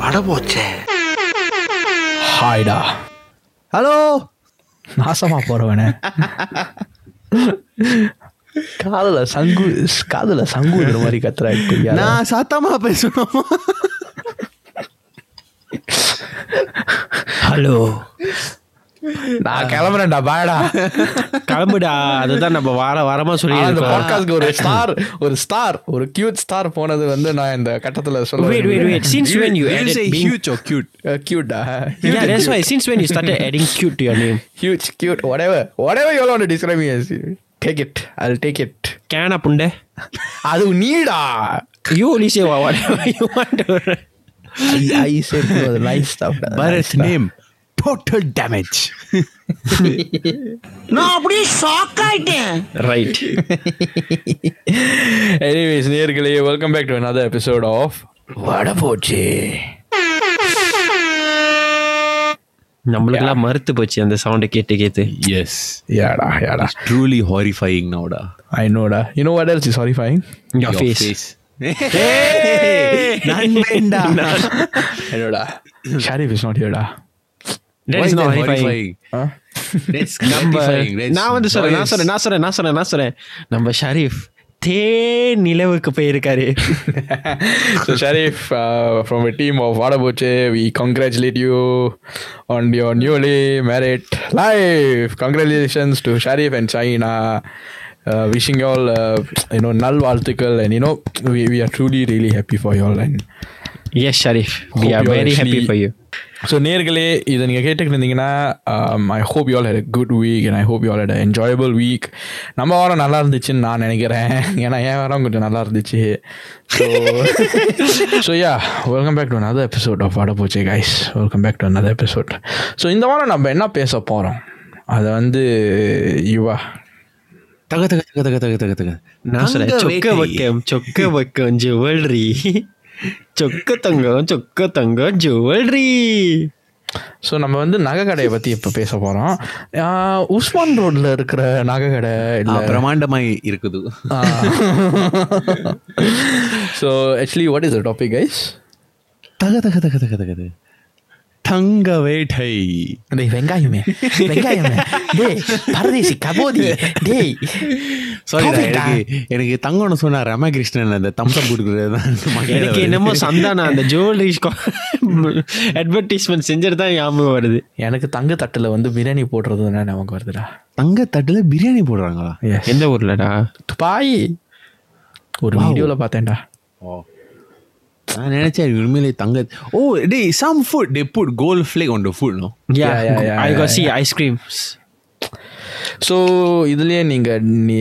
பட போச்சே ஹாய்டா. ஹலோ. நாசமா போறவனே. காதல சங்கு காதல சங்குங்கிற மாதிரி கத்துறா நான் சத்தமா பேசணும் ஹலோ. நான் கிளம்புறேன்டா பாயடா கிளம்புடா அதுதான் நம்ம வார வாரமா சொல்லி அந்த பாட்காஸ்ட்க்கு ஒரு ஸ்டார் ஒரு ஸ்டார் ஒரு கியூட் ஸ்டார் போனது வந்து நான் இந்த கட்டத்துல Wait, wait, wait. Since when you added say being... huge or cute? கியூட்டா Yeah, that's why. Since when you started adding cute to your name? huge cute whatever whatever you want to describe me as take it i'll take it Can punde? அது நீடா You only say whatever you want to. I, I said it was nice stuff Bharat's name. Total damage. நான் அப்படியே shock ஆயிட்டேன் Right. anyways நேர்களே welcome back to another episode of வட போச்சு நம்மளுக்கெல்லாம் மறுத்து போச்சு அந்த சவுண்டை கேட்டு கேட்டு Yes. யாடா யாடா Truly horrifying now, da. I know da you know what else is horrifying Your face. நான் வேண்டாம். I know da Sharif is not here da That Why is is not that horrifying. horrifying? huh? That's நம்ம gratifying. That's நான் வந்து சொல்றேன் நான் joyous. சொல்றேன் நான் சொல்றேன் நான் சொல்றேன் நான் சொல்றேன் நம்ம ஷரீஃப் தே நிலவுக்கு போயிருக்காரு so Sharif uh, from a team of Vadaboche we congratulate you on your newly married life congratulations to Sharif and China uh, wishing you all uh, you know null வாழ்த்துக்கள் and you know we, we are truly really happy for you all and yes Sharif Hope we are you all very so நேர்களே இதை நீங்கள் கேட்டுக்கிட்டு இருந்தீங்கன்னா I hope you all had good week and I hope you all had enjoyable week நம்ம வாரம் நல்லா இருந்துச்சுன்னு நான் நினைக்கிறேன். ஏன்னா என் வாரம் கொஞ்சம் நல்லா இருந்துச்சு. So so ya welcome back to another episode of வாட போச்சே guys welcome back to another episode so இந்த வாரம் நம்ம என்ன பேச போகிறோம் அதை வந்து யுவா. தக தக தக தக தக தக தக. தங்க சொக்க. வைக்கம் சொக்க வைக்கம் ஜுவல்லரி. சொக்க தங்கம் சொக்க தங்கம் ஜுவல்லரி. ஸோ நம்ம வந்து நகை கடையை பற்றி இப்போ பேச போகிறோம் உஸ்மான் ரோட்டில் இருக்கிற நகை கடை இல்லை பிரமாண்டமாய் இருக்குது. So actually what is the topic guys தக தக தக தக தக தக. தங்க வேட்டை டேய் வெங்காயமே வெங்காயமே. டேய் பரதேசி கபோதி. டேய் சாரி. எனக்கு எனக்கு தங்கம்னு சொன்னா ரமகிருஷ்ணன் அந்த தம்சம் கொடுக்குறது எனக்கு என்னமோ சந்தானா அந்த ஜுவல்லரி அட்வர்டைஸ்மெண்ட் செஞ்சுட்டு தான் ஞாபகம் வருது. எனக்கு தங்க தட்டுல வந்து பிரியாணி போடுறது என்ன நமக்கு வருதுடா. தங்க தட்டுல பிரியாணி போடுறாங்களா. எந்த ஊர்லடா? பாய் ஒரு வீடியோல பார்த்தேன்டா. நான் நினைச்சேன் உண்மையிலே தங்க ஓ டேய் some food they put gold flake on the food no ya yeah, yeah, I got see ice creams so இதுலயே நீங்க நீ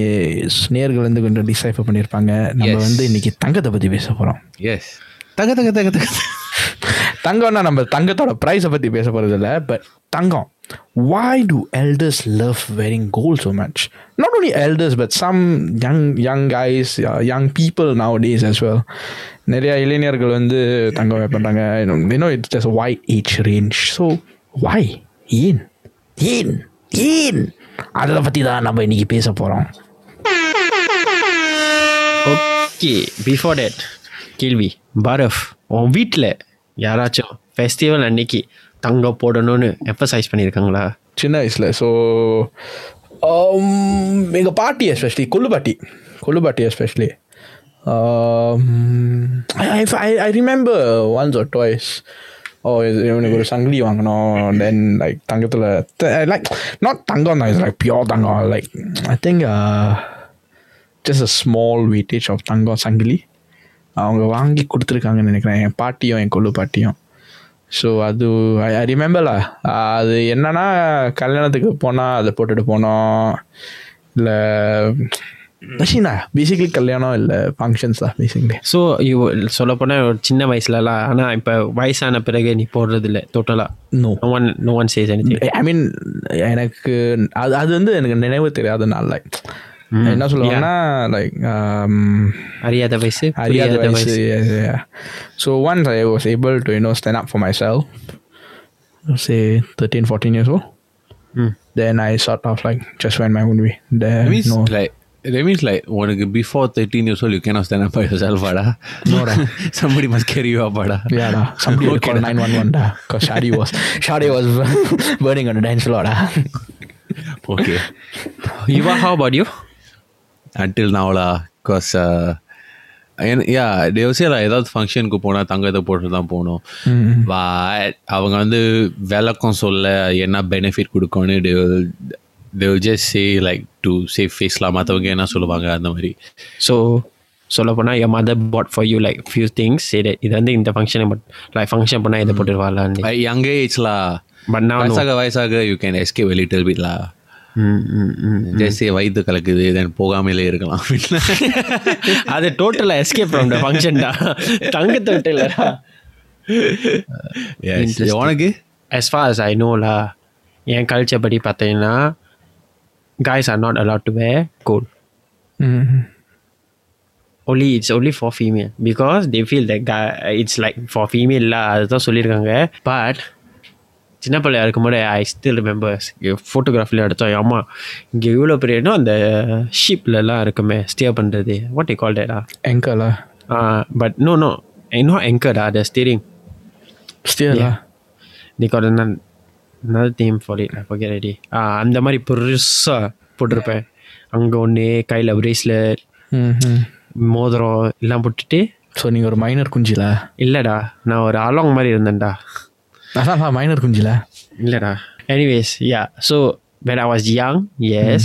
நேர்கள் வந்து கொஞ்சம் டிசைஃபர் பண்ணியிருப்பாங்க. நம்ம Yes. வந்து இன்னைக்கு தங்கத்தை பத்தி பேச போறோம். எஸ் தக தக தக தக தங்கம்னா நம்ம தங்கத்தோட ப்ரைஸை பற்றி பேச போகிறது இல்லை பட் தங்கம். Why do elders love wearing gold so much? Not only elders but some young young guys uh, young people nowadays as well. நிறைய இளைஞர்கள் வந்து wear பண்ணுறாங்க it's just a wide age range. So why? ஏன்? ஏன்? ஏன்? அதை பற்றி தான் நம்ம இன்னைக்கு பேச போகிறோம் ஓகே பிஃபோர் டேட் கேள்வி. பரஃப் உன் வீட்டில் யாராச்சும் ஃபெஸ்டிவல் அன்னைக்கு தங்கம் போடணும்னு எம்பசைஸ் பண்ணியிருக்காங்களா சின்ன வயசில் ஸோ எங்கள் பாட்டி எஸ்பெஷலி கொள்ளு பாட்டி. கொள்ளு பாட்டி especially I remember once or toys oh இவனுக்கு ஒரு சங்கிலி வாங்கினோம் தென் லைக் தங்கத்தில் லைக் நாட் தங்கம் தான் is like pure Thangam. Like I think just a small weightage of தங்கம் சங்கிலி. அவங்க வாங்கி கொடுத்துருக்காங்கன்னு நினைக்கிறேன். என் பாட்டியும் என் கொள்ளு பாட்டியும். ஸோ அது ஐ ரிமெம்பர்ல அது என்னன்னா கல்யாணத்துக்கு போனால் அதை போட்டுட்டு போனோம். இல்லை மஷினா பேசிக்கலி கல்யாணம் இல்லை ஃபங்க்ஷன்ஸ் தான் பேசிக்கலி ஸோ சொல்ல போனால் ஒரு சின்ன வயசுலலாம் ஆனால் இப்போ வயசான பிறகு நீ போடுறது இல்லை டோட்டலாக no no one no one says any I mean எனக்கு அது அது வந்து எனக்கு நினைவு தெரியாதனால லைக் என்ன சொல்லுவாங்கன்னா லைக் அறியாத வயசு அறியாத புரியாத வயசு so once I was able to you know stand up for myself say thirteen fourteen years oh hmm then I sort of like just went my own way. There, means no, like that means like உனக்கு before 13 years old you cannot stand up by yourself ஆடா somebody must carry you up ஆடா Yeah, da. Somebody would call 911 da. Because Shadi was Shadi was burning on the dance floor da. okay Eva, how about you? until now lah cause uh, and yeah they will say like ஏதாவது ஃபங்க்ஷனுக்கு போனால் தங்கத்தை போட்டு தான் போகணும் அவங்க வந்து விளக்கம் சொல்ல என்ன பெனிஃபிட் கொடுக்கணும்னு they will they will just say like to save ஃபேஸ்லாம் மற்றவங்க என்ன சொல்லுவாங்க அந்த மாதிரி So, சொல்ல போனால் your mother bought for you like few things say that இது வந்து இந்த ஃபங்க்ஷன் like ஃபங்க்ஷன் பண்ணால் இதை போட்டுருவாங்களான்னு At younger age lah But now no. வயசாக வயசாக you can escape a little bit lah ம், ம், ம். just say வயிற்று கலக்குது தென் போகாமலே இருக்கலாம் அது டோட்டலாக எஸ்கேப் ஃப்ரம் த ஃபங்க்ஷன் தான் Yes. Interesting. உனக்கு as far as I know என் கல்ச்சர் படி பார்த்தீங்கன்னா guys are not allowed to wear gold. Only it's only for female. Because they feel that guy it's like for female lah. அதுதான் சொல்லியிருக்காங்க. But சின்ன பிள்ளையா இருக்கும்போது I still remembers ஃபோட்டோகிராஃபில் எடுத்தோம். என் அம்மா இங்கே இவ்வளோ பெரிய இன்னும் அந்த ஷிப்லலாம் இருக்குமே ஸ்டே பண்ணுறது what call data Anchor lah. But no no இன்னும் எங்கடா the steering Still lah. they got another, another name for it I forget already ah அந்த மாதிரி பெருசாக போட்டிருப்பேன் அங்கே ஒன்று கையில் பிரேஸ்லெட் Mm-hmm. மோதிரம் எல்லாம் போட்டுட்டு ஸோ நீங்கள் ஒரு மைனர் குஞ்சில இல்லைடா நான் ஒரு அலாங் மாதிரி இருந்தேன்டா அதான் மைனர் குஞ்சில இல்லைடா anyways ya so when I was young yes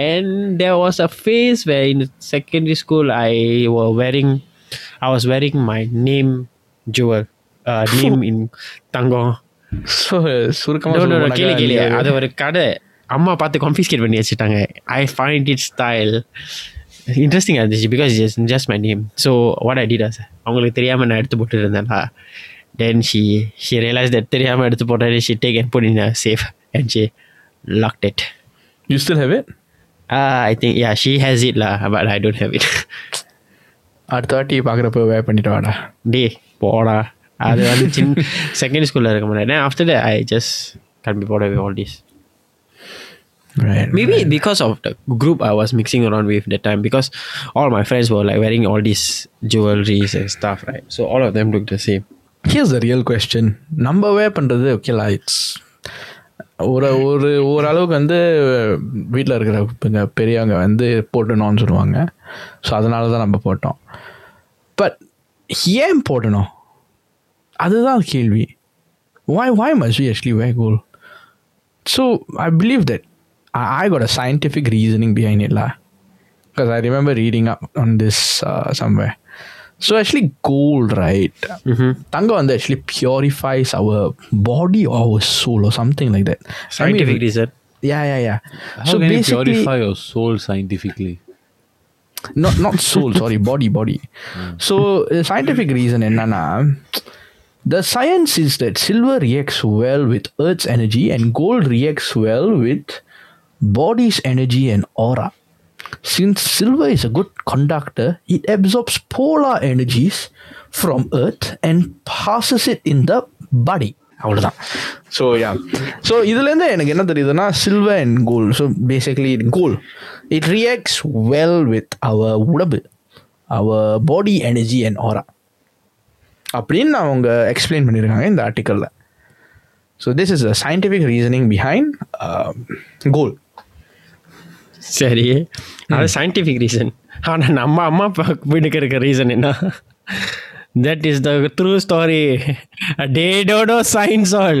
and there was a phase where in secondary school I was wearing I was wearing my name jewel uh, name in தங்கம் சுருக்கமாக கேளு கேளு. அது ஒரு கடை. அம்மா பார்த்து கான்ஃபிஸ்கேட் பண்ணி வச்சுட்டாங்க I find it style interesting இருந்துச்சு because just just my name so what I did as அவங்களுக்கு தெரியாமல் நான் எடுத்து போட்டு இருந்தேன்டா then she she realise that தெரியாமல் எடுத்து போட்டேன் she take and put in safe and she locked it you still have it I think ya she has it lah but I don't have it அடுத்த வாட்டி பார்க்குறப்ப வே பண்ணிட்டு வாடா. டே போடா. அது வந்து சின்ன செகண்ட் ஸ்கூலில் இருக்க முடியாது after I just bothered with all this Right. Maybe because of the group I was mixing around with that time, because all my friends were like wearing all these jewelries and stuff, right? So all of them looked the same. Here's the real question நம்ம way பண்ணுறது ஓகேலா it's ஒரு ஒரு ஓரளவுக்கு வந்து வீட்டில் இருக்கிற பெங்க பெரியவங்க வந்து போட்டணும்னு சொல்லுவாங்க ஸோ அதனால தான் நம்ம போட்டோம் பட் ஏன் போடணும் அதுதான் கேள்வி why why must we actually wear gold so i believe that i, I got a scientific reasoning behind it lah because i remember reading up on this uh, somewhere so actually gold right tanga வந்து actually purifies our body or our soul or something like that I mean, Scientific reason. yeah yeah yeah How so can you basically purify your soul scientifically? not not soul sorry body body so the scientific reason என்னன்னா the science is that silver reacts well with earth's energy and gold reacts well with body's energy and aura since silver is a good conductor it absorbs polar energies from earth and passes it in the body அவ்வளோதான் so யா so இதுலேருந்து எனக்கு என்ன தெரியுதுன்னா silver and gold so basically gold it reacts well with அவர் உடம்பு our body energy and ஆரா அப்படின்னு அவங்க explain பண்ணியிருக்காங்க இந்த ஆர்டிக்கலில் so this is a scientific reasoning behind gold சரி. அது சயின்டிஃபிக் ரீசன் ஆனால் நம்ம அம்மா அப்பா வீட்டுக்கு இருக்க ரீசன் என்ன? That is the true story day Toto science all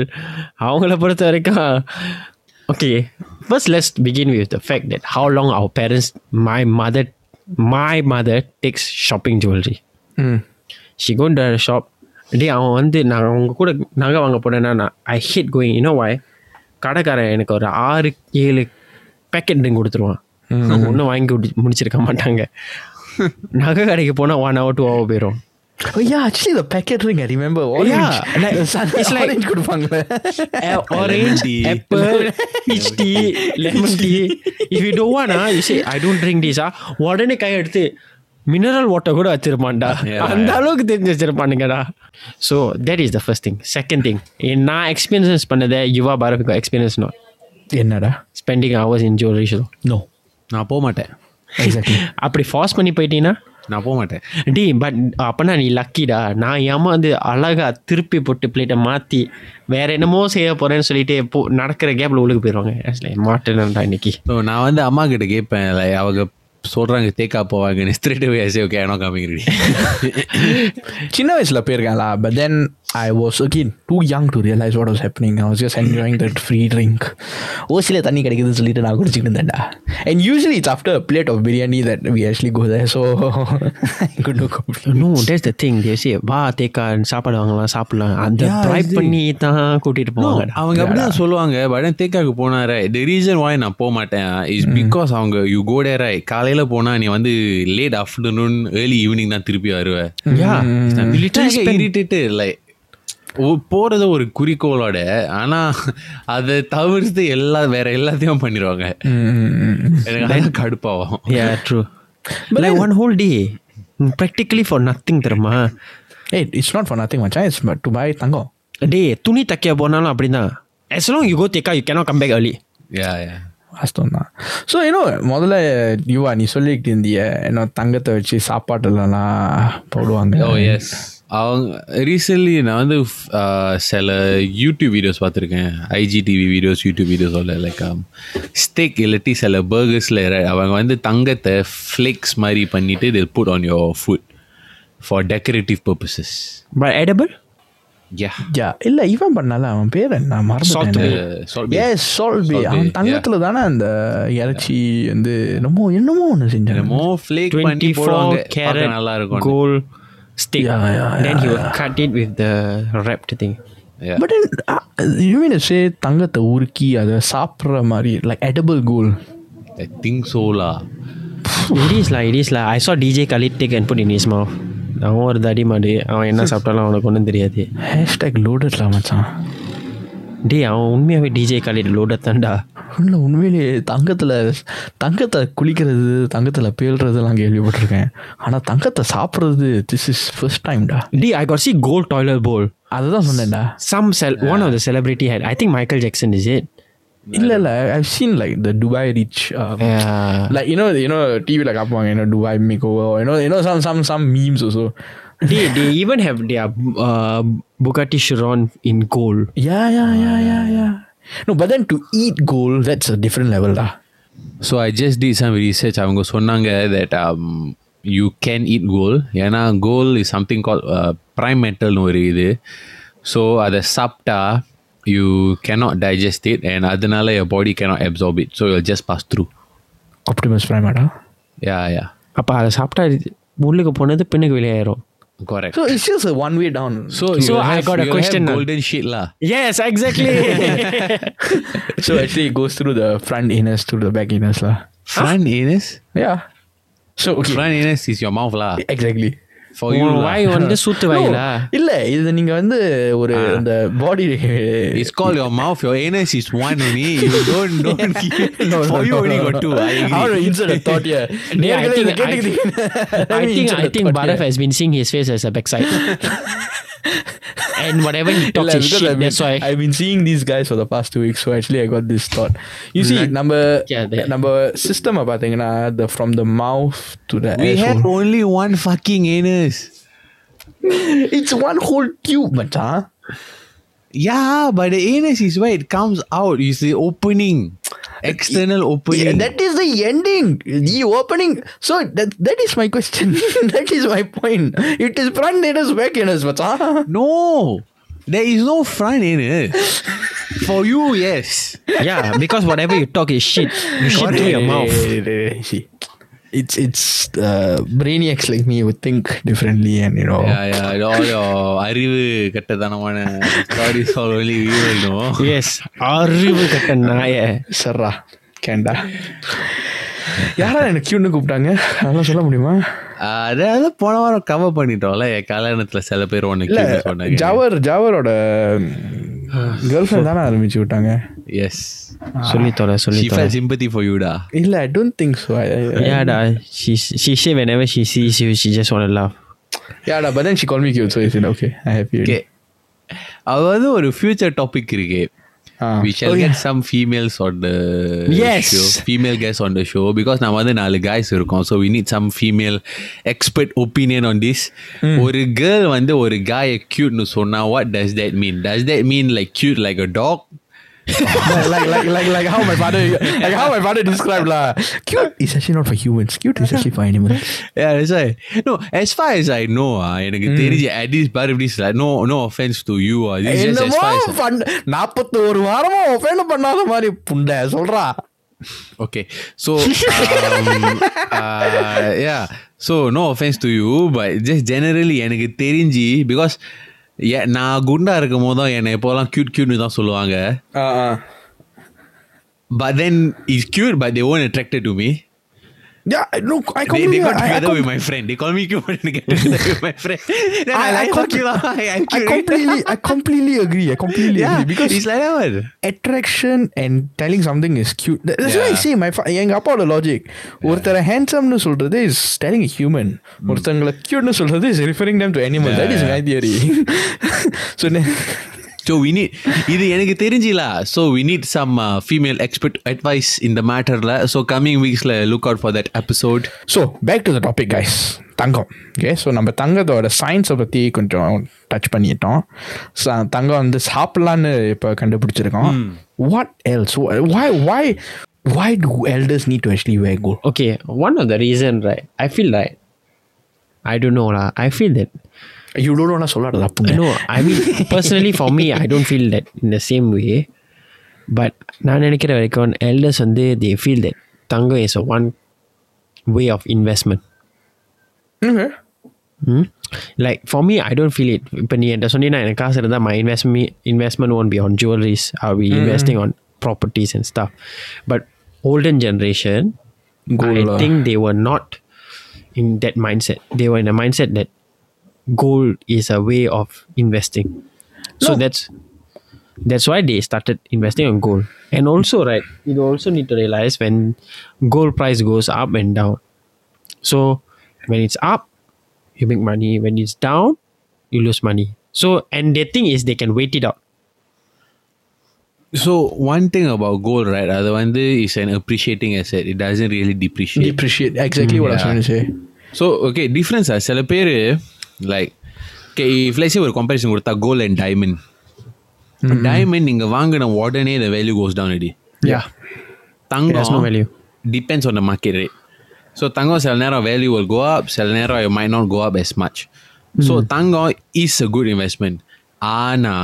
அவங்கள பொறுத்த வரைக்கும் okay first let's begin with the fact that how long our parents my mother my mother takes shopping jewellery hmm she gone the shop டே அவன் வந்து நான் அவங்க கூட நகை வாங்க போனேன்னா நான் ஐ ஹேட் கோயிங் இன்னோ வாய் கடைக்காரன் எனக்கு ஒரு ஆறு ஏழு பேக்கெட் கொடுத்துருவான் அவங்க ஒன்றும் வாங்கி முடி- முடிச்சிருக்க மாட்டாங்க நகை கடைக்கு போனால் ஒன் ஹவர் டூ ஹவர் போயிடும் Oh yeah, actually the packet ring I remember. Orange. Yeah, like, it's it's like- orange கொடுப்பாங்களே. orange, tea. apple, peach tea, lemon tea. If you don't want, ah, you say, I don't drink this. Ah, உடனே கை எடுத்து mineral water கூட வச்சிருப்பான்டா. அந்த அளவுக்கு தெரிஞ்சு வச்சிருப்பானுங்கடா. So that is the first thing second thing நான் experience பண்ணதை Yuva Bharath experience no என்னடா? Spending hours in jewellery show no நான் போக மாட்டேன். எக்ஸாக்ட்லி அப்படி ஃபாஸ்ட் பண்ணி போயிட்டீங்கன்னா நான் போக மாட்டேன். டி பட் அப்பனா நீ லக்கிடா நான் ஏமா வந்து அழகா திருப்பி போட்டு பிளேட்டை மாற்றி வேற என்னமோ செய்ய போறேன்னு சொல்லிட்டு போ நடக்கிற கேப்ல உள்ளுக்கு போயிடுவாங்க மாட்டேன்டா இன்னைக்கு. ஸோ நான் வந்து அம்மா கிட்ட கேட்பேன் அவங்க சொல்கிறாங்க தேக்கா போவாங்கன்னு street way okay I know சின்ன வயசில் போயிருக்கேன்ல but then I was again too young to realise what was happening I was just enjoying that free drink ஓசியில் தண்ணி கிடைக்குதுன்னு சொல்லிட்டு நான் குடிச்சிட்டு இருந்தேன்டா. And usually it's after plate of biryani that we actually go there so good no no days the thing desi வா தேக்கா சாப்பாடு வாங்கலாம் சாப்பிடலாம். அந்த ட்ரை பண்ணி தான் கூட்டிட்டு போவாங்க. அவங்க அப்படிதான் சொல்லுவாங்க. பட் தேக்காக்கு போனாரே. த ரீசன் வாய் நான் போக மாட்டேன் இஸ் பிகாஸ் அவங்க யூ கோ டேரா காலையில போனா நீ வந்து லேட் ஆஃப்டர்நூன் ஏர்லி ஈவினிங் தான் திருப்பி வருவ. யா லைக் போறது ஒரு குறிக்கோளோட ஆனா அதை தவிர்த்து எல்லா வேற எல்லாத்தையும் பண்ணிடுவாங்க எனக்கு கடுப்பாகும். Ya true like one whole day practically for nothing தெரியுமா? ஏ இட்ஸ் நாட் ஃபார் நத்திங் மச்சான். இட்ஸ் டு பை தங்கம். டே துணி தைக்க போனாலும் அப்படிதான். As long you go Tek you cannot come back early. யா யா வாஸ்தவம் தான் ஸோ ஏன்னோ முதல்ல யுவா நீ சொல்லிக்கிட்டு இருந்திய என்ன தங்கத்தை வச்சு சாப்பாட்டுலலாம் போடுவாங்க. ஓ எஸ் அவங்க ரீசென்ட்லி நான் வந்து அஹ், சில யூடியூப் வீடியோஸ் பார்த்துருக்கேன். ஐஜிடிவி வீடியோஸ் யூடியூப் வீடியோஸோட லைக் ஸ்டேக் இல்லாட்டி சில பர்கர்ஸில் அவங்க வந்து தங்கத்தை ஃப்ளேக்ஸ் மாதிரி பண்ணிட்டு till put on your food for decorative purposes ya ya இல்லை இவன் பண்ணல அவன் பேர் என்ன? மறந்துட்டேன். அவன் தங்கத்தில் தானே அந்த இறைச்சி வந்து என்னமோ என்னமோ ஒன்று செஞ்சான் என்னமோ ஃப்ளேக் பண்ணி போடுவாங்க. 24 carat பார்க்க நல்லா இருக்கும். stick Yeah, yeah, then he will cut it with the wrapped thing Yeah. But you mean say தங்கத்தை உருக்கி அதை சாப்பிட்ற மாதிரி like edible gold I think chola it is lah it is lah I saw DJ Khalid take and put in his mouth அவன் ஒரு தடி மாடு அவன் என்ன சாப்பிட்டாலும் அவனுக்கு ஒன்றும் தெரியாது ஹேஷ்டேக் லோடட்ல மச்சான் டேய் அவன் உண்மையாகவே டிஜே காலிட் லோட தான்டா இல்லை உண்மையிலேயே தங்கத்தில் தங்கத்தை குளிக்கிறது தங்கத்தில் பேல்றதெல்லாம் கேள்விப்பட்டிருக்கேன். ஆனால் தங்கத்தை சாப்பிட்றது திஸ் இஸ் ஃபர்ஸ்ட் டைம்டா D. I got see gold toilet bowl அதை தான் சொன்னேன்டா. Some cel- one of the celebrity had I think Michael Jackson is it? இல்லை இல்லை I seen like the Dubai rich yeah. like you know you know டிவியில் Dubai makeover you know you know some some some memes also. They, they even have their uh, Bugatti Chiron in gold yeah yeah yeah yeah yeah no but then to eat gold that's a different level lah so I just did some research அவங்க சொன்னாங்க that you can eat gold ஏன்னா gold is something call prime மெட்டல்னு ஒரு இது so அதை சாப்பிட்டா you cannot digest it and அதனால your body cannot absorb it so you just pass through optimus prime ஆடா யா yeah அப்போ அதை சாப்பிட்டா உள்ளுக்கு போனது பின்னுக்கு வெளியாயிரும் Correct. So it's just a one way down. So, so have, I got a question. golden shit lah. Yes, exactly. so actually, it goes through the front anus to the back anus lah. Front huh? anus? Yeah. So okay. front anus is your mouth lah. Exactly. வாய் வந்து சூத்து வாயிலா இல்ல இது நீங்க வந்து ஒரு அந்த பாடி It's called your mouth. Your anus is one only. You don't don't. keep- for you only got two. I agree. insert a thought here Yeah, I நேர்களே, think- இதை கேட்டுக்கிட்டீங்க. I think Insert I a think thought Bharat here. has been seeing his face as a backside and whatever he talks yeah, is shit. Been, that's why I've been seeing these guys for the past two weeks. So actually, I got this thought. You see, like, number yeah, number system about ah, the from the mouth to the. We asshole. have only one fucking anus. it's one whole tube, mata. Ah. Yeah, but the anus is where it comes out. It's the opening external opening. Yeah, that is the ending. The opening. So that that is my question. that is my point. It is front anus, back anus, what? No. There is no front it For you, yes. Yeah, because whatever you talk is shit. You shit through your mouth. It's it's uh, brainiacs like me would think differently, and you know. Yeah, yeah. All your அறிவு கட்டத்தனமான stories all only we will know. yes அறிவு கட்ட நாய சர்ரா கேண்டா யாரா எனக்கு கியூன்னு கூப்பிட்டாங்க அதெல்லாம் சொல்ல முடியுமா அதாவது போன வாரம் கவர் பண்ணிட்டோம்ல என் கல்யாணத்துல சில பேர் ஒன்று ஜவர் ஜவரோட கேர்ள் ஃப்ரெண்ட் தானே ஆரம்பிச்சு விட்டாங்க? எஸ் சொல்லி தொலை சொல்லி She தொலை. felt sympathy for you, da. இல்ல I don't think so yeah da she she say whenever she sees you she just want to laugh யாடா but then she call me cute so is okay I happy Okay. அது வந்து ஒரு future topic இருக்கு. Ah. we shall Oh, get yeah. some females on the Yes. show female guests on the show because நான் வந்து நாலு guys இருக்கோம் so we need some female expert opinion on this Hmm. ஒரு girl வந்து ஒரு guy cuteனு சொன்னா what does that mean does that mean like cute like a dog like, like, like, like, like how my father, like how my father described lah. Cute is actually not for humans. Cute is actually for animals. yeah that's why no as far as I know ah எனக்கு Hmm. தெரிஞ்சு at least but if this like no no offense to you ah this is just as என்னமோ far as பண்ண நாற்பத்தோரு வாரமா ஒஃபேண்ட் பண்ணாத மாதிரி புண்டை சொல்றா Okay, so um, uh, yeah, so no offense to you, but just generally எனக்கு தெரிஞ்சு because Yeah, நான் குண்டா இருக்கும் போது தான் என்னை எப்போலாம் cute cuteனு தான் சொல்லுவாங்க but then it's cute but they weren't attracted to me Yeah, no, I they, completely, they got I, I, together com- with my friend they call me cute but they get together with my friend then I, I- I like com- fuck you lah I, I'm I cute completely, I completely agree. I completely yeah agree because it's like that one attraction and telling something is cute. That- That's why I Yeah. say my fa- எங்க அப்பாவோட logic ஒருத்தரை ஹேண்ட்ஸம்னு சொல்றது is telling a human ஒருத்தங்களை கியூட்னு சொல்றது is referring them to animals. That is my theory. so We need இது எனக்கு தெரிஞ்சில so we need some uh, female expert advice in the matterல so coming weeksல look out for that episode so back to the topic guys தங்கம் okay so நம்ம தங்கத்தோட சயின்ஸை பற்றி கொஞ்சம் டச் பண்ணிட்டோம் தங்கம் வந்து சாப்பிட்லான்னு இப்போ கண்டுபிடிச்சிருக்கோம் what else why why why do elders need to actually wear gold Okay, one of the reason, right? I feel like I don't know lah. I feel that you don't want to சொல்லாத தப்புங்க no. I mean, personally, for me, I don't feel that in the same way. But நான் நினைக்கிற வரைக்கும் elders வந்து they feel that Thangam is a one way of investment. Okay. Hmm? Like for me, I don't feel it. இப்போ நீ என்கிட்ட சொன்னீங்கன்னா எனக்கு காசு இருந்தால் my investment investment won't be on jewelries. I'll be investing on properties and stuff. But olden generation, Gold I lah. think they were not in that mindset. They were in a mindset that gold is a way of investing. So No. that's that's why they started investing on gold. And also, right, you also need to realize when gold price goes up and down. So when it's up, you make money. When it's down, you lose money. So and the thing is they can wait it out. so one thing about gold right அது வந்து is an appreciating asset it doesn't really depreciate depreciate exactly what I was Yeah. trying to say so okay difference ah சில பேர் like okay if let's say ஒரு comparison கொடுத்தா gold and diamond diamond நீங்க வாங்கின உடனே the value goes down already yeah Thangam It has no value. depends on the market rate. So தங்கம் சில நேரம் value will go up, சில நேரம் it might not go up as much. So Thangam is a good investment. ஆனா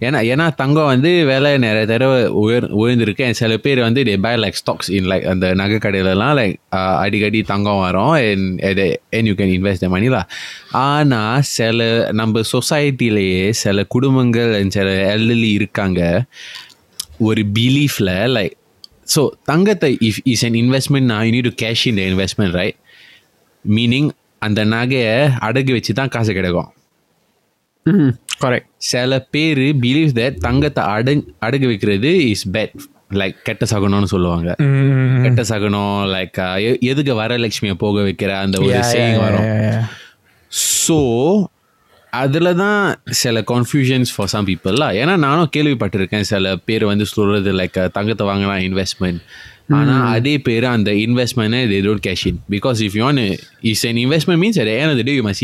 ஏன்னா ஏன்னா தங்கம் வந்து விலை நிறைய தடவை உயர் உயர்ந்திருக்கு. சில பேர் வந்து they buy like stocks in like அந்த நகை கடையிலலாம் லைக் அடிக்கடி தங்கம் வரும். And at the end you can ஆனால் சில நம்ம சொசைட்டிலேயே சில குடும்பங்கள் சில elderly இருக்காங்க. ஒரு பிலீஃபில் லைக் ஸோ தங்கத்தை இஃப் இஸ் அன் இன்வெஸ்ட்மெண்ட் நான் you need to cash in the investment right meaning அந்த நகையை அடகு வச்சு தான் காசு கிடைக்கும். Correct. சில பேர் பிலீவ் தட் தங்கத்தை அட அடகு வைக்கிறது இஸ் பெட் லைக் கெட்ட சகுனம்னு சொல்லுவாங்க. கெட்ட சகுனம் லைக் எதுக்கு வரலட்சுமியை போக வைக்கிற அந்த ஒரு சேயிங் வரும். ஸோ அதில் தான் சில கன்ஃபியூஷன்ஸ் ஃபார் சம் பீப்புளா ஏன்னா நானும் கேள்விப்பட்டிருக்கேன். சில பேர் வந்து சொல்கிறது லைக் தங்கத்தை வாங்கினா இன்வெஸ்ட்மெண்ட் ஆனால் அதே பேர் அந்த இன்வெஸ்ட்மெண்ட்டை they don't cash in because if you want is an investment means at the end of the day you must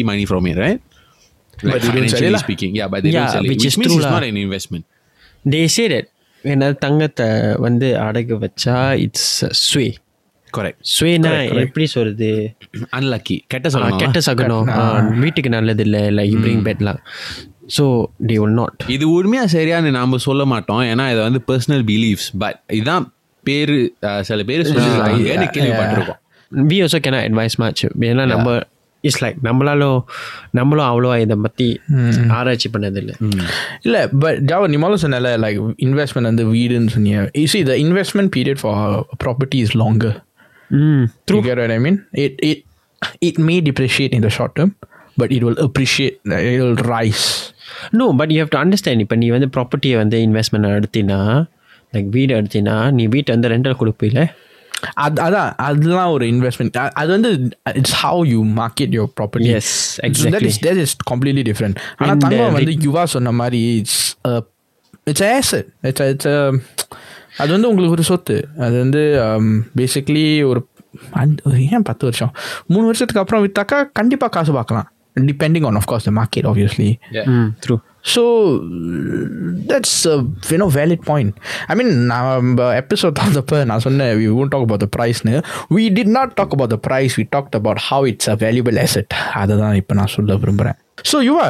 like financially speaking. Yeah but they Yeah, don't sell it which which, is means true it's lah. not an investment. They say that when தங்கத்தை வந்து அடகு வச்சா it's sway correct. ஸ்வேனா எப்படி சொல்றது? Unlucky. கெட்ட சொல்லலாம் கெட்ட சகுனம் வீட்டுக்கு நல்லது இல்லை like bring bedlam so they will not இது உண்மையா சரியான்னு நாம சொல்ல மாட்டோம். ஏன்னா இதை வந்து பர்சனல் பிலீஃப்ஸ் பட் இதான் பேரு சில பேர் சொல்லிருக்காங்க கேள்விப்பட்டிருக்கோம். We also can advise match ஏன்னா நம்ம இட்ஸ் லைக் நம்மளாலும் நம்மளும் அவ்வளோவா இதை பற்றி ஆராய்ச்சி பண்ணதில்லை. இல்ல பட் ஜாவா நீ முதல்ல சொன்னல லைக் இன்வெஸ்ட்மெண்ட் வந்து வீடுன்னு சொன்னீங்க you see the investment period for a property is longer. ம். You get what I mean? It it it may depreciate in the short term but it will appreciate it will rise. No but you have to understand இப்போ நீ வந்து ப்ராப்பர்ட்டியை வந்து investment எடுத்தினா like வீடு எடுத்தினா நீ வீட்டை வந்து ரெண்டல் கொடுப்பில்ல? அது அதான் அதெல்லாம் ஒரு இன்வெஸ்ட்மெண்ட் அது வந்து it's how you market your property Yes, that exactly. Is that is completely different ஆனால் And, தங்கம் வந்து யுவா சொன்ன மாதிரி it's it's asset it's it's அது வந்து உங்களுக்கு ஒரு சொத்து. அது வந்து பேசிக்லி ஒரு அஞ்சு ஏன் பத்து வருஷம்? மூணு வருஷத்துக்கு அப்புறம் வித்தாக்கா கண்டிப்பாக காசு பார்க்கலாம். Depending on of course the market obviously true So that's a you know valid point. I mean, நம்ம எபிசோட் வந்தப்போ நான் சொன்னேன் we won't talk about the price னு we did not talk about the price we talked about how it's a valuable asset அதை தான் இப்போ நான் சொல்ல விரும்புகிறேன் so Yuva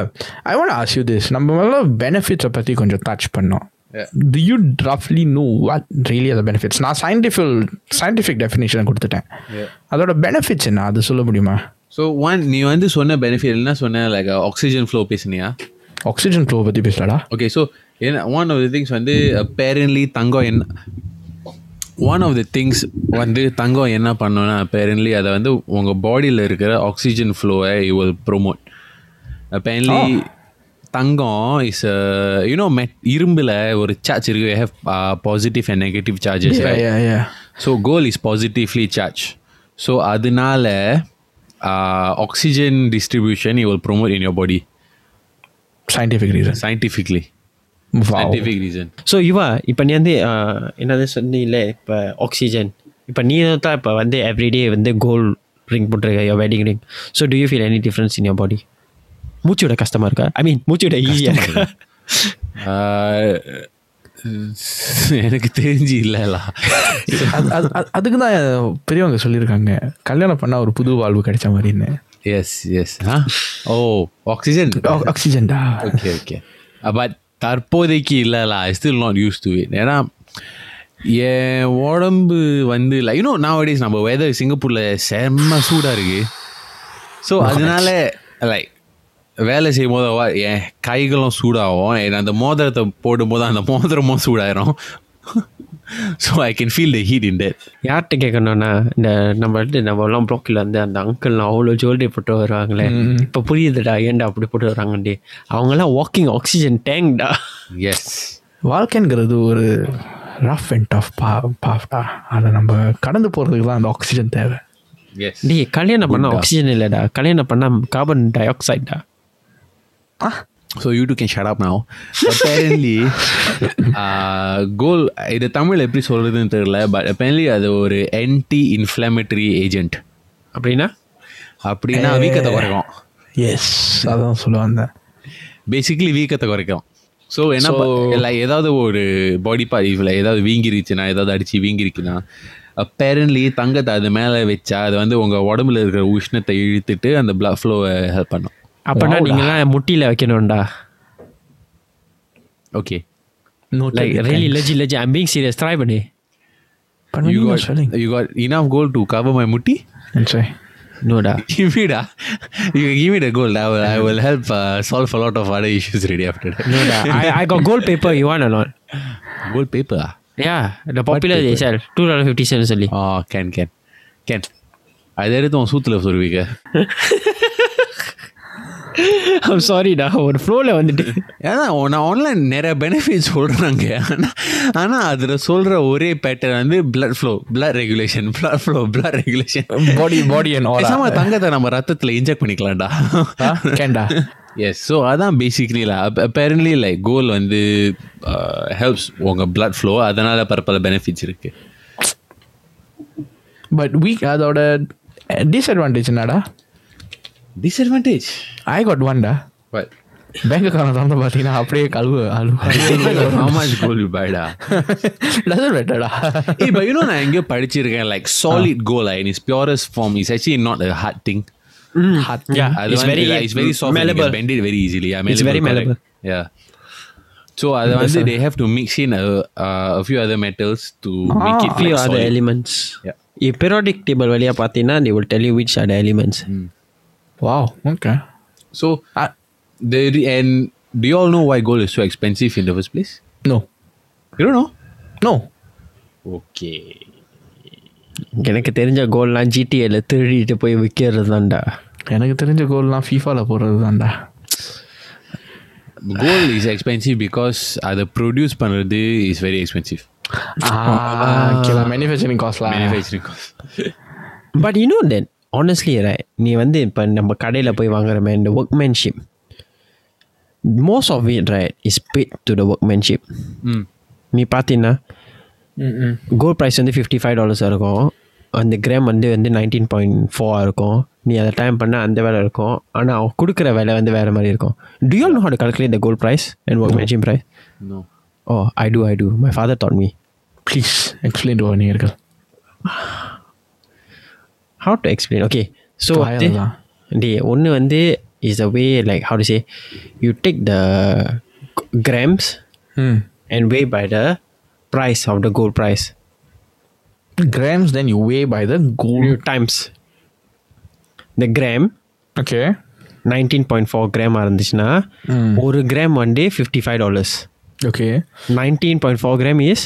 I want ask you this நம்ம முதல்ல பெனிஃபிட்ஸை பற்றி கொஞ்சம் டச் பண்ணோம் do you roughly know what really are the benefits நான் scientific scientific definition கொடுத்துட்டேன் அதோட பெனிஃபிட்ஸ் என்ன அது சொல்ல முடியுமா ஸோ ஒன் நீ வந்து சொன்ன பெனிஃபிட் என்ன சொன்ன லைக் ஆக்சிஜன் ஃப்ளோ பேசுனியா ஆக்சிஜன் ஃப்ளோ பற்றி பேசலடா ஓகே ஸோ என்ன ஒன் ஆஃப் த திங்ஸ் வந்து பேரன்ட்லி தங்கம் என்ன ஒன் ஆஃப் த திங்ஸ் வந்து தங்கம் என்ன பண்ணோன்னா பேரன்ட்லி அதை வந்து உங்கள் பாடியில் இருக்கிற ஆக்சிஜன் ஃப்ளோவை யூ வில் ப்ரொமோட் அப்பேரன்ட்லி தங்கம் இஸ் யூனோ மெட் இரும்பில் ஒரு சார்ஜ் இருக்கு. Have positive and negative charges yeah yeah yeah. So gold is positively charge so அதனால oxygen distribution you will promote in your body scientific reason. Scientifically wow. Scientific reason so Yuva இப்போ நீ வந்து என்னது சொன்னீங்களே இப்போ oxygen இப்போ நீ தான் இப்போ வந்து எவ்ரிடே வந்து கோல்ட் ரிங் போட்டிருக்க your wedding ring so do you feel any difference in your body மூச்சு விட கஷ்டமாக இருக்கா? ஐ மீன் மூச்சு விட ஈஸியாக இருக்கா? எனக்கு தெரிஞ்சு இல்லைலா. அது- அது- அது- அதுக்கு தான் பெரியவங்க சொல்லியிருக்காங்க. கல்யாணம் பண்ணா ஒரு புது வாழ்வு கிடைச்ச மாதிரின்னு yes yes ah oh oxygen ஆக்சிஜன்டா ஓகே ஓகே பட் தற்போதைக்கு இல்லைலா. I still not use to it ஏன்னா என் உடம்பு வந்து லைக் யூனோ நான் வடிஸ் நம்ம வெதர் சிங்கப்பூரில் செம்ம சூடாக இருக்கு. ஸோ அதனால லைக் வேலை செய்யும் போது என் கைகளும் சூடாகும். அந்த மோதிரத்தை போடும்போது அந்த மோதிரமும் சூடாயிரும். So I can feel the heat in that யார்கிட்ட கேட்கணும்னா இந்த நம்ம வந்து நம்ம எல்லாம் ப்ளாக்கில் வந்து அந்த அங்கிள்லாம் அவ்வளோ ஜுவல்லரி போட்டு வருவாங்களே. இப்போ புரியுதுடா ஏன்டா அப்படி போட்டு வராங்கண்டி? அவங்கெல்லாம் வாக்கிங் ஆக்சிஜன் டேங்க்டா எஸ் வாழ்க்கைங்கிறது ஒரு ரஃப் அண்ட் டஃப் பா பாஃப்டா. அதை நம்ம கடந்து போகிறதுக்கு தான் அந்த ஆக்சிஜன் தேவை. எஸ் டே கல்யாணம் பண்ணால் ஆக்சிஜன் இல்லைடா. கல்யாணம் பண்ணால் கார்பன் டை. ஆக்சைடா so you too can shut up now apparently gold இது தமிழ் எப்படி சொல்கிறதுன்னு தெரியல பட் அப்பேரன்லி அது ஒரு ஆன்டி இன்ஃப்ளமேட்டரி ஏஜென்ட் அப்படின்னா? அப்படின்னா வீக்கத்தை குறைக்கும். எஸ் அதான் சொல்ல வந்தேன். பேசிக்கலி வீக்கத்தை குறைக்கும். ஸோ என்ன இல்லை ஏதாவது ஒரு பாடி பார்ட் இதில் ஏதாவது வீங்கிருச்சுன்னா ஏதாவது அடித்து வீங்கிருக்குன்னா அப்பேரன்லி தங்கத்தை அது மேலே வச்சா அது வந்து உங்கள் உடம்புல இருக்கிற உஷ்ணத்தை இழுத்துட்டு அந்த பிளட் ஃப்ளோவை ஹெல்ப் பண்ணும். அப்படின்னா நீங்களாம் முட்டியில் வைக்கணும்டா okay No like really லஜி லஜி I'm being serious try பண்ணி பண்ணி யூ நீங்க காட் சொல்லுங்க you got enough gold to cover my முட்டி சரி நோடா give me the you can give me the gold. I will, I will help uh, solve a lot of other issues ready after that. நோடா I I got gold paper you want not Gold paper. ah? Yeah the popular they sell two dollar fifty cent சொல்லி Oh, can can can. அது எடுத்து உன் சூத்துல சொல்லுவீங்க I'm சாரிடா ஒரு ஃப்ளோவில் வந்துட்டு ஏன்னா நான் ஆன்லைன் நிறைய பெனிஃபிட் சொல்கிறாங்க ஆனால் ஆனால் அதில் சொல்கிற ஒரே பேட்டர்ன் வந்து blood flow blood regulation blood flow blood regulation body body and all பேசாம தங்கத்தை நம்ம ரத்தத்தில் இன்ஜெக்ட் பண்ணிக்கலாம்டா. கேண்டா. எஸ் ஸோ அதான் பேசிக்லி அப்பேரன்ட்லி லைக் கோல் வந்து ஹெல்ப்ஸ் உங்கள் பிளட் ஃப்ளோ அதனால் பல பெனிஃபிட்ஸ் இருக்குது பட் வீக் அதோட டிஸ்அட்வான்டேஜ் என்னடா? டிஸ்அட்வான்டேஜ் ஐ காட் ஒன்டா What? பேங்க் அக்கௌண்ட் வந்து பார்த்தீங்கன்னா அப்படியே கழுவு அழுவு How much gold you buy டா டசன் பெட்டடா hey, but you know நான் எங்கேயோ படிச்சிருக்கேன் like solid gold in its purest form is actually not a hard thing Yeah, அது it's வந்து very like, it's very soft and you malleable. can bend it very easily yeah, It's very correct. malleable. yeah so அது வந்து they have to mix in a, uh, a few other metals to make it few like other solid. elements Yeah. இப்போ periodic table வழியாக பார்த்தீங்கன்னா they will tell you which are the elements wow okay so Ah. the and do you all know why gold is so expensive in the first place no you don't know no okay எனக்கு தெரிஞ்ச கோல்லாம் ஜிடிஏல திருடிட்டு போய் விற்கிறது தான்டா எனக்கு தெரிஞ்ச கோல்லாம் ஃபீஃபாவில் போடுறது தான்டா gold is expensive because அதை ப்ரொடியூஸ் பண்ணுறது is very expensive manufacturing காஸ்ட்லாம் manufacturing cost but you know then honestly right நீ வந்து இப்போ நம்ம கடையில் போய் வாங்குறமே இந்த workmanship most of it right is paid to the workmanship. ம். நீ பார்த்தீங்கன்னா ம் ம். கோல்ட் ப்ரைஸ் வந்து ஃபிஃப்டி ஃபைவ் டாலர்ஸ் இருக்கும். அந்த கிராம் வந்து வந்து நைன்டீன் பாயிண்ட் ஃபோர் இருக்கும். நீ அதை டைம் பண்ண அந்த வேலை இருக்கும். ஆனால் அவன் கொடுக்குற வேலை வந்து வேறு மாதிரி இருக்கும். Do you all know how to calculate the gold price and workmanship price? No oh I do I do. My father taught me. Please explain to நேர்கள் how to explain okay so Try தான். டே ஒன்று வந்து is a way like how to say you take the grams ம் and weigh by the price of the gold price grams then you weigh by the gold times the gram okay nineteen point four gram இருந்துச்சுன்னா ஒரு gram வந்து fifty five dollars okay nineteen point four gram is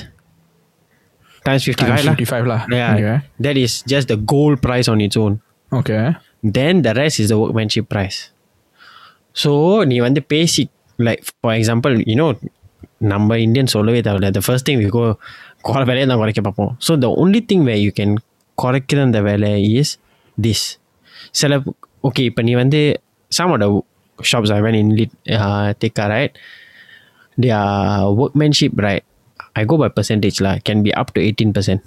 Times fifty Times five 55 lah. Yeah, Okay. that is just the gold price on its own. okay Then the rest is the workmanship price. So நீ வந்து பேசி like for example you know நம்ம Indian சொல்லவே தேவையில்ல the first thing we go குறை வேலையை தான் குறைக்க பார்ப்போம் so the only thing where you can குறைக்கிற அந்த வேலை is this சில ஓகே இப்போ நீ வந்து some of the shops I went in lit, uh, Tekka right their workmanship right I go by percentage lah can be up to 18% mm,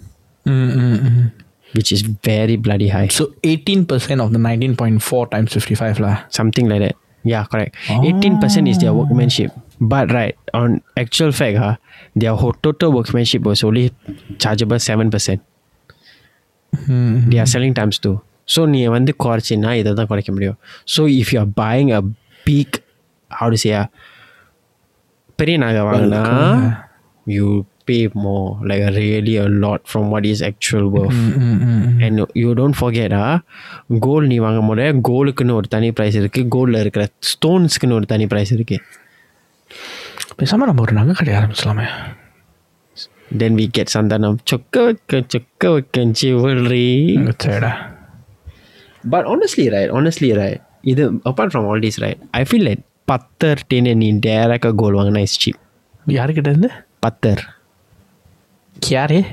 mm, mm. which is very bloody high so 18% of the 19.4 times 55 lah something like that yeah correct 18% is their workmanship but right on actual fact huh, their whole total workmanship was only chargeable 7% they are selling times two so நீ வந்து குறைச்சின்னா இதை தான் குறைக்க முடியும் so if you are buying a piece how to say பெரிய நகை வாங்கினா you pay more like really a lot from what is actual work and you don't forget ah gold நீ வாங்க முறை கோல்டுக்குன்னு ஒரு தனி ப்ரைஸ் இருக்குது கோல்டில் இருக்கிற ஸ்டோன்ஸ்க்குன்னு ஒரு தனி ப்ரைஸ் இருக்குது பேசாம நம்ம ஒரு நகை கடை ஆரம்பிச்சலாமே தென் வி கெட் சந்தானம். சொக்க வைக்க சொக்க வைக்க ஜுவல்லரி சரிடா but honestly right honestly right இது apart from all this right I feel like பத்தர் டென்னு நீ டேரக்டாக கோல் வாங்கினா இஸ் சீப் யாருக்கிட்ட இருந்து? பத்தர். யாரு?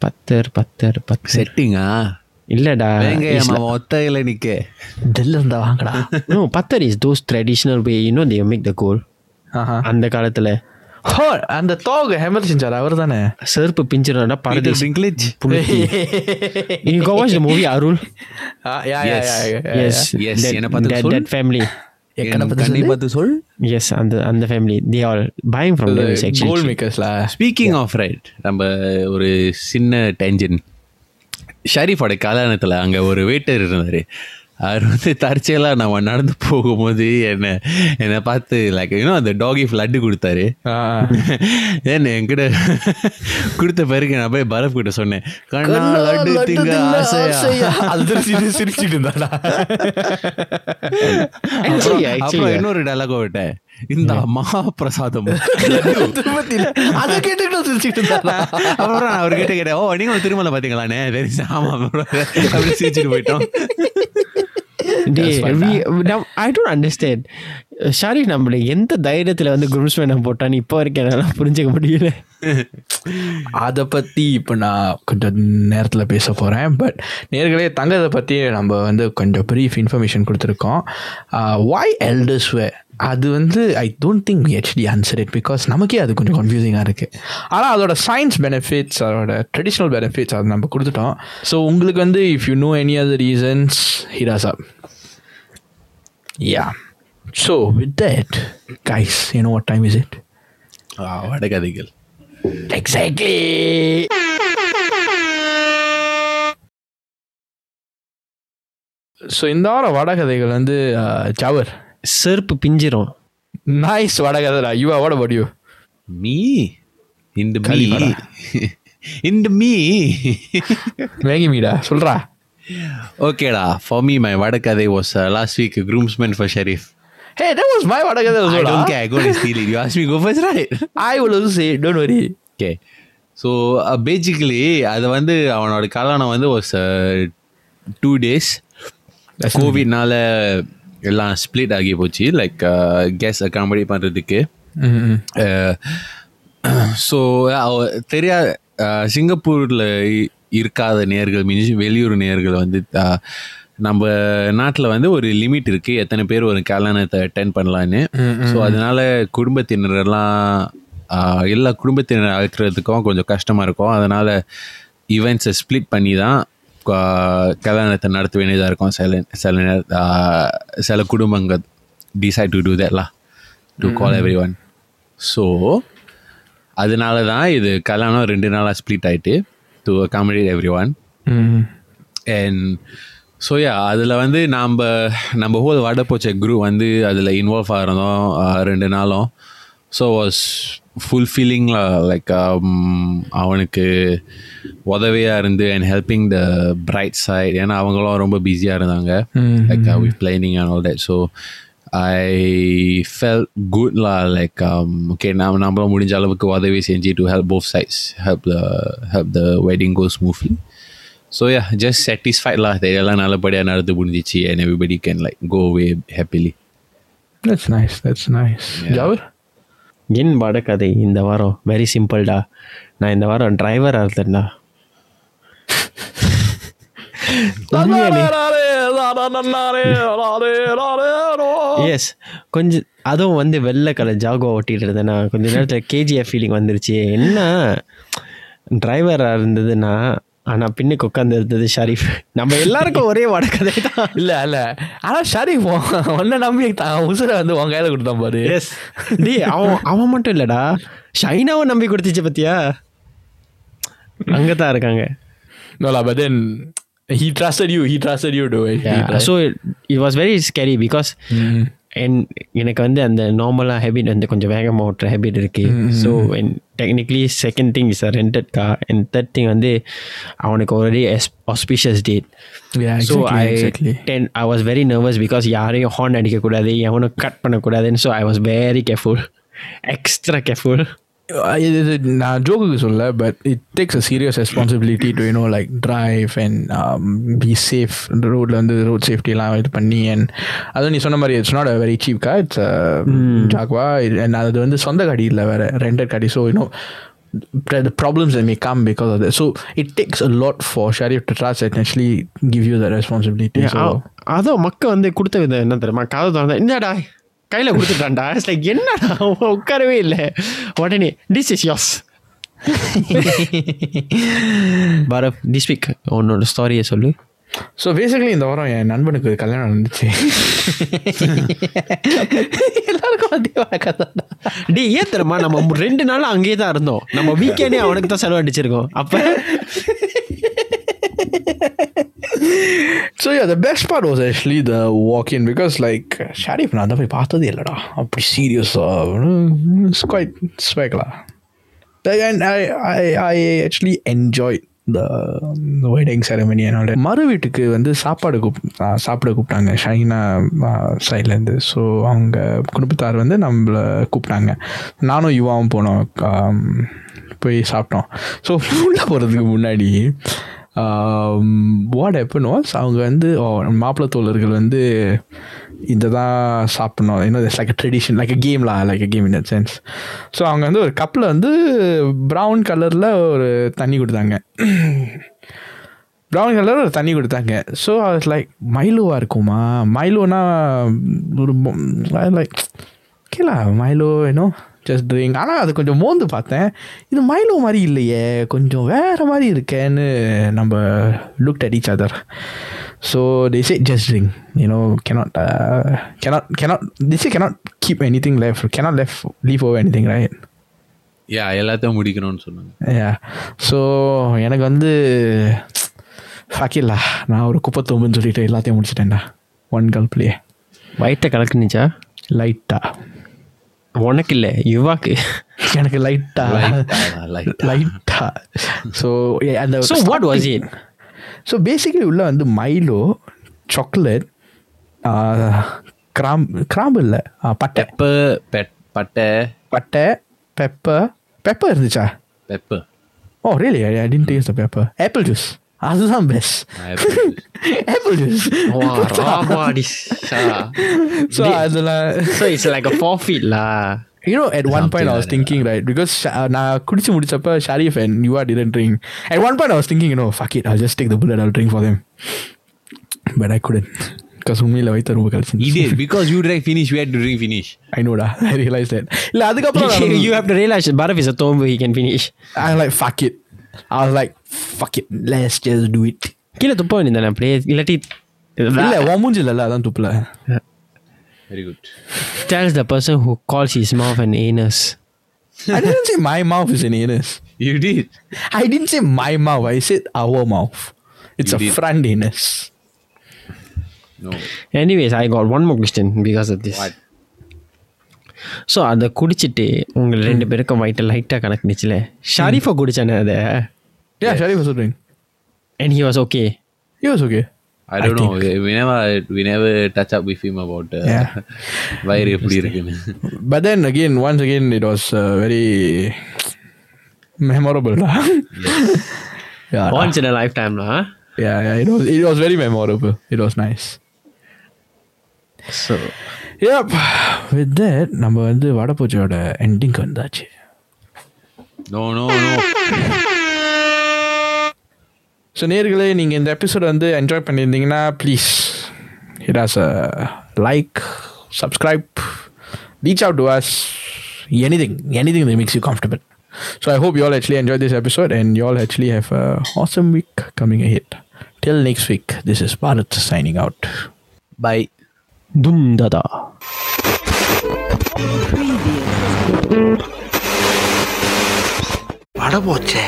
பத்தர் பத்தர் பத்தர். செட்டிங்கா? இல்லைடா ஒத்தையில நிக்க. டெல்ல இருந்தா வாங்கடா. No Patthar is those traditional way you know they make the gold. ஆஹா. அந்த காலத்தில். ஹோ அந்த தோக ஹேமர் செஞ்சார் அவர் தானே செருப்பு the movie Arul? Yes. yes. Yes, That, என்னை பார்த்து that, சொல். கண்ணை? பார்த்து சொல் Yes, and the and the family. They are buying from them is actually. Gold cheap. மேக்கர்ஸ்ல ஸ்பீக்கிங் ஆஃப் ரைட் நம்ம ஒரு சின்ன டென்ஜன் ஷரீஃபோட கல்யாணத்தில் அங்கே ஒரு வெயிட்டர் இருந்தார் அவர் வந்து தற்செயலாக நம்ம நடந்து போகும்போது என்னை என்னை பார்த்து லைக் இன்னும் அந்த டாகி லட்டு கொடுத்தாரு. ஏன்னு என்கிட்ட கொடுத்த பிறகு நான் போய் பரப் கிட்ட சொன்னேன் கண்ணா லட்டு திங்க ஆசையா? அது சிரி- சிரிச்சிட்டு இருந்தாடா. அப்புறம் இன்னொரு டைலாக் விட்டேன். இந்த மகா பிரசாதம் திருப்பதி அதை கேட்டுக்கிட்டு சிரிச்சிட்டு இருந்தாடா. அப்புறம் நான் அவர்கிட்ட கேட்டேன் ஓ நீங்க திருமலை பாத்தீங்களாண்ணே சரி ஆமா bro." அப்படி சிரிச்சுட்டு போயிட்டோம். I don't understand. ஷாரிஃப் நம்மள எந்த தைரியத்தில் வந்து குரூம்ஸ்மேனை போட்டான்னு இப்போ வரைக்கும் என்னால் புரிஞ்சுக்க முடியல. அதை பற்றி இப்போ நான் கொஞ்சம் நேரத்தில் பேச போகிறேன் பட் நேர்களே தங்கத்தை பற்றி நம்ம வந்து கொஞ்சம் ப்ரீஃப் இன்ஃபர்மேஷன் கொடுத்துருக்கோம். வாய் எல்டர்ஸ் வே அது வந்து I don't think we actually answer it because நமக்கே அது கொஞ்சம் கன்ஃபியூசிங்காக இருக்குது ஆனால் அதோட சயின்ஸ் பெனிஃபிட்ஸ் அதோட ட்ரெடிஷ்னல் பெனிஃபிட்ஸ் அது நம்ம கொடுத்துட்டோம். ஸோ உங்களுக்கு வந்து if you know any other reasons hit us up yeah so with that guys you know what time is it வடகதைகள் exactly so இந்த வாரம் வடகதைகள் வந்து ஜவர். செருப்பு பிஞ்சிரும். Nice வடகதைடா. You what about you me இந்த மீ. இந்த மீ மேகி மீடா சொல்றா. ஓகேடா for me my வடகதை was last week groomsman for Sharif hey that was my வடகதை I don't care. I go and steal it. You ask me, go first, right? I will also say don't worry. Okay so basically அது வந்து அவனோட கல்யாணம் வந்து ஒரு two days கோவிட்னால எல்லாம் split ஆகி போச்சு. Like guests accommodate பண்ணுறதுக்கு ஸோ தெரியா சிங்கப்பூரில் இருக்காத நேர்கள் மீன்ஸ் வெளியூர் நேர்கள் வந்து நம்ம நாட்டில் வந்து ஒரு லிமிட் இருக்குது எத்தனை பேர் ஒரு கல்யாணத்தை அட்டென்ட் பண்ணலான்னு. ஸோ அதனால குடும்பத்தினரெல்லாம் எல்லா குடும்பத்தினர் அழைக்கிறதுக்கும் கொஞ்சம் கஷ்டமாக இருக்கும். அதனால் ஈவெண்ட்ஸை ஸ்ப்ளிட் பண்ணி தான் கல்யாணத்தை நடத்த வேண்டியதாக இருக்கும். சில சில நேர சில குடும்பங்கள் decide to do தேட்லாம் to call every one so அதனால தான் இது கல்யாணம் ரெண்டு நாளாக ஸ்ப்ளிட் ஆயிட்டு. To accommodate every one hmm and so yeah அதில் வந்து நாம் நம்ம ஹோல் வடப்போச்ச குரூப் வந்து அதில் இன்வால்வ் ஆகிறதும் ஆஹ், ரெண்டு நாளும். ஸோ வாஸ் ஃபுல்ஃபில்லிங்ல லைக் அவனுக்கு உதவியாக இருந்து and helping the bride side ஏன்னா அவங்களும் ரொம்ப பிஸியாக இருந்தாங்க. Like planning and all that so I fell good law like okay நாம் நம்மளும் முடிஞ்ச அளவுக்கு உதவி செஞ்சு to help both sides help the help the wedding go smoothly so yeah just satisfied லா எல்லாம் நல்லபடியாக நடந்து முடிஞ்சிச்சு and everybody can like go way happily That's nice. That's nice. Jawar? என் வடக்கதை இந்த வாரம் வெரி சிம்பிள்டா நான் இந்த வாரம் டிரைவராக இருந்தேன்டா எஸ் கொஞ்சம் அதுவும் வந்து வெள்ளை கலர் ஜாகோ ஓட்டிட்டு இருந்தேன்னா கொஞ்ச நேரத்தில் கேஜிஎஃப் ஃபீலிங் வந்துருச்சு. என்ன? டிரைவராக இருந்ததுன்னா ஆனால் பின்னுக்கு உட்காந்து இருந்தது ஷரீஃப் நம்ம எல்லாருக்கும் ஒரே வடக்கதை தான் இல்ல இல்ல. ஆனா சரி உன்னை நம்பி உசுரை வந்து உன் கையில கொடுத்தான் பாரு. எஸ் டி அவன் அவன் மட்டும் இல்லைடா. ஷைனாவை நம்பி கொடுத்துச்சு பத்தியா? அங்கே தான் இருக்காங்க but then he trusted you. He trusted you, though. He trusted- so it was very scary because and எனக்கு வந்து அந்த நார்மலாக ஹேபிட் வந்து கொஞ்சம் வேகமாக ஓட்டுற ஹேபிட் இருக்கு. So and technically second thing is a rented car and third thing வந்து அவனுக்கு already auspicious date Yeah, so exactly, I exactly. Then I was very nervous because யாரையும் ஹார்ன் அடிக்கக்கூடாது எவனும் கட் பண்ணக்கூடாதுன்னு. So I was very careful extra careful Uh, இது நான் ஜோக்குக்கு சொல்ல but it takes a serious responsibility to you know like drive and be safe ரோட்டில் வந்து ரோட் சேஃப்டிலாம் இது பண்ணி அண்ட் அதுவும் நீ சொன்ன மாதிரி it's not a very cheap car it's Jaguar and அது வந்து சொந்த காடி இல்லை வேறு ரெண்டட் காடி. So you know the problems that may come because of that. So it takes a lot for Sharif to trust and actually give you that responsibility. So அதுவும் மக்க வந்து கொடுத்த விதம் என்ன தெரியுமா? கதை திறந்தா என்னடா கையில் கொடுத்துட்டான்டா. லைக் என்னடா உட்காரவே இல்லை. உடனே டிஸ் இஸ் யோஸ் பரப் திஸ் வீக் உன்னோட ஸ்டாரியை சொல்லு. ஸோ பேசிக்கலி இந்த வாரம் என் நண்பனுக்கு கல்யாணம் நடந்துச்சு. எல்லாருக்கும் அதே கதை டே ஏன் தெரியுமா? நம்ம ரெண்டு நாள் அங்கேயே தான் இருந்தோம். நம்ம வீக்கெண்டே அவனுக்கு தான் செலவு அடிச்சிருக்கோம் அப்போ so yeah the best part was actually the walk in because like Sharif நான் தான் போய் பார்த்ததே இல்லைடா. அப்படி சீரியஸாக இட்ஸ் குவைட் ஸ்வேக்லா and I I I actually enjoyed the, the wedding மறு வீட்டுக்கு வந்து சாப்பாடு கூப் சாப்பிட கூப்பிட்டாங்க. ஷைனா சைட்லேருந்து ஸோ அவங்க குடும்பத்தார் வந்து நம்மளை கூப்பிட்டாங்க. நானும் யுவாவும் போனோம். போய் சாப்பிட்டோம். ஸோ உள்ளே போகிறதுக்கு முன்னாடி வாட் ஹேப்பன் வாஸ் அவங்க வந்து மாப்பிள்ளை தோழர்கள் வந்து இதை தான் சாப்பிடணும் இன்னும் like tradition like கேம்லா like game in sense so அவங்க வந்து ஒரு கப்பில் வந்து ப்ரௌன் கலரில் ஒரு தண்ணி கொடுத்தாங்க. ப்ரௌன் கலர் ஒரு தண்ணி கொடுத்தாங்க. ஸோ அது லைக் மைலோவாக இருக்குமா? மைலோனா ஒரு லைக் கேளா மைலோ ஏன்னோ ஜஸ்ட் ட்ரிங்க் ஆனால் அது கொஞ்சம் மோந்து பார்த்தேன். இது மைலோ மாதிரி இல்லையே. கொஞ்சம் வேறு மாதிரி இருக்கேன்னு நம்ம look at each other so they say just drink. You know cannot uh, cannot cannot they say cannot keep anything left. Cannot left leave over anything right? Yeah எல்லாத்தையும் முடிக்கணும்னு சொன்னாங்க. Yeah. ஸோ எனக்கு வந்து ஃபக்கில்லா நான் ஒரு குப்பத்தொம்புன்னு சொல்லிட்டு எல்லாத்தையும் முடிச்சிட்டேன்டா. ஒன் கல் பிளே வயிற்ற கலக்குனுச்சா? லைட்டாக உனக்கு இல்லை யுவாக்கு. எனக்கு லைட்டாக லைட் லைட்டாக ஸோ அந்த so what was it so basically உள்ள வந்து மைலோ சாக்லேட் கிராம்பு கிராம்பு இல்லை பட்டை. பட்டை. பட்டை பெப்பர் பெப்பர் இருந்துச்சா? Pepper oh really I didn't taste the pepper apple juice அதுதான் பெஸ்ட் ஆப்பிள் ஜூஸ் ஸோ அதில் so it's like a forfeit lah You know, at one point I was like that. thinking, right, because Sha- uh, நான் குடிச்சு முடிச்சப்ப Sharif and you didn't drink. At one point I was thinking, you know, fuck it, I'll just take the bullet, I'll drink for them. But I couldn't because உண்மையில் வயிற்று ரொம்ப He கழிச்சு did because you drank finish. We had to drink finish. I நோடா I realise that இல்லை அதுக்கப்புறம் you have to realize Barav is a tomb he can finish. I like fuck it. I was like fuck it. Let's just do it. கீழே துப்ப வேண்டியதானே அப்படியே இல்லாட்டி இல்ல உன் மூஞ்சில இல்ல அதான் துப்புல Very good. tells the person who calls his mouth an anus. I didn't say my mouth is an anus. You did. I didn't say my mouth. I said our mouth. It's You a did. front anus. No. Anyways, I got one more question because of this. What? So அதை குடிச்சிட்டு உங்கள் ரெண்டு பேருக்கும் வயிற்று லைட்டாக கணக்குனுச்சுல ஷரீஃபா குடிச்சானே அதை Yeah, Sharif was doing. And he was okay He was okay. I don't know. We never we never touch up with him about uh, Yeah. வயிறு எப்படி இருக்குன்னு But then again, once again, it was uh, very memorable. lah. yeah, lah. Once in life டைம்ல yeah, yeah. It was it was very memorable. It was nice. So Yep. With that, நம்ம வந்து வடபூஜையோட எண்டிங் வந்தாச்சு No, no, no. So நேர்களே நீங்கள் இந்த episode வந்து என்ஜாய் பண்ணியிருந்தீங்கன்னா please hit us a like subscribe reach out to us anything anything makes you comfortable so I hope you all actually enjoy this episode and you all actually have a awesome week coming hit till next week this is Bharath signing out Bye. தும் ததா பட போச்சே